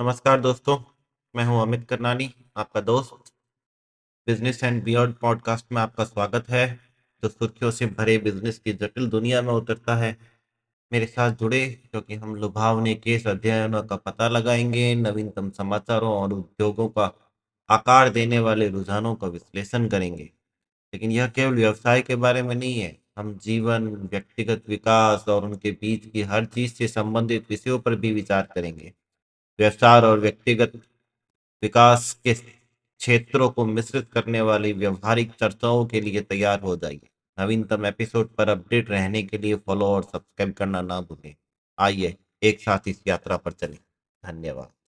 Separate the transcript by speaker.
Speaker 1: नमस्कार दोस्तों, मैं हूँ अमित करनानी, आपका दोस्त। बिज़नेस एंड बियॉन्ड पॉडकास्ट में आपका स्वागत है, जो सुर्खियों से भरे बिज़नेस की जटिल दुनिया में उतरता है। मेरे साथ जुड़े, क्योंकि हम लुभावने केस अध्ययनों का पता लगाएँगे, नवीनतम समाचारों और उद्योगों का आकार देने वाले रुझानों का विश्लेषण करेंगे। लेकिन यह केवल व्यवसाय के बारे में नहीं है, हम जीवन, व्यक्तिगत विकास और उनके बीच की हर चीज़ से संबंधित विषयों पर भी विचार करेंगे। व्यवसाय और व्यक्तिगत विकास के क्षेत्रों को मिश्रित करने वाली व्यवहारिक चर्चाओं के लिए तैयार हो जाइए। नवीनतम एपिसोड पर अपडेट रहने के लिए फॉलो और सब्सक्राइब करना ना भूलें। आइए, एक साथ इस यात्रा पर चलें। धन्यवाद।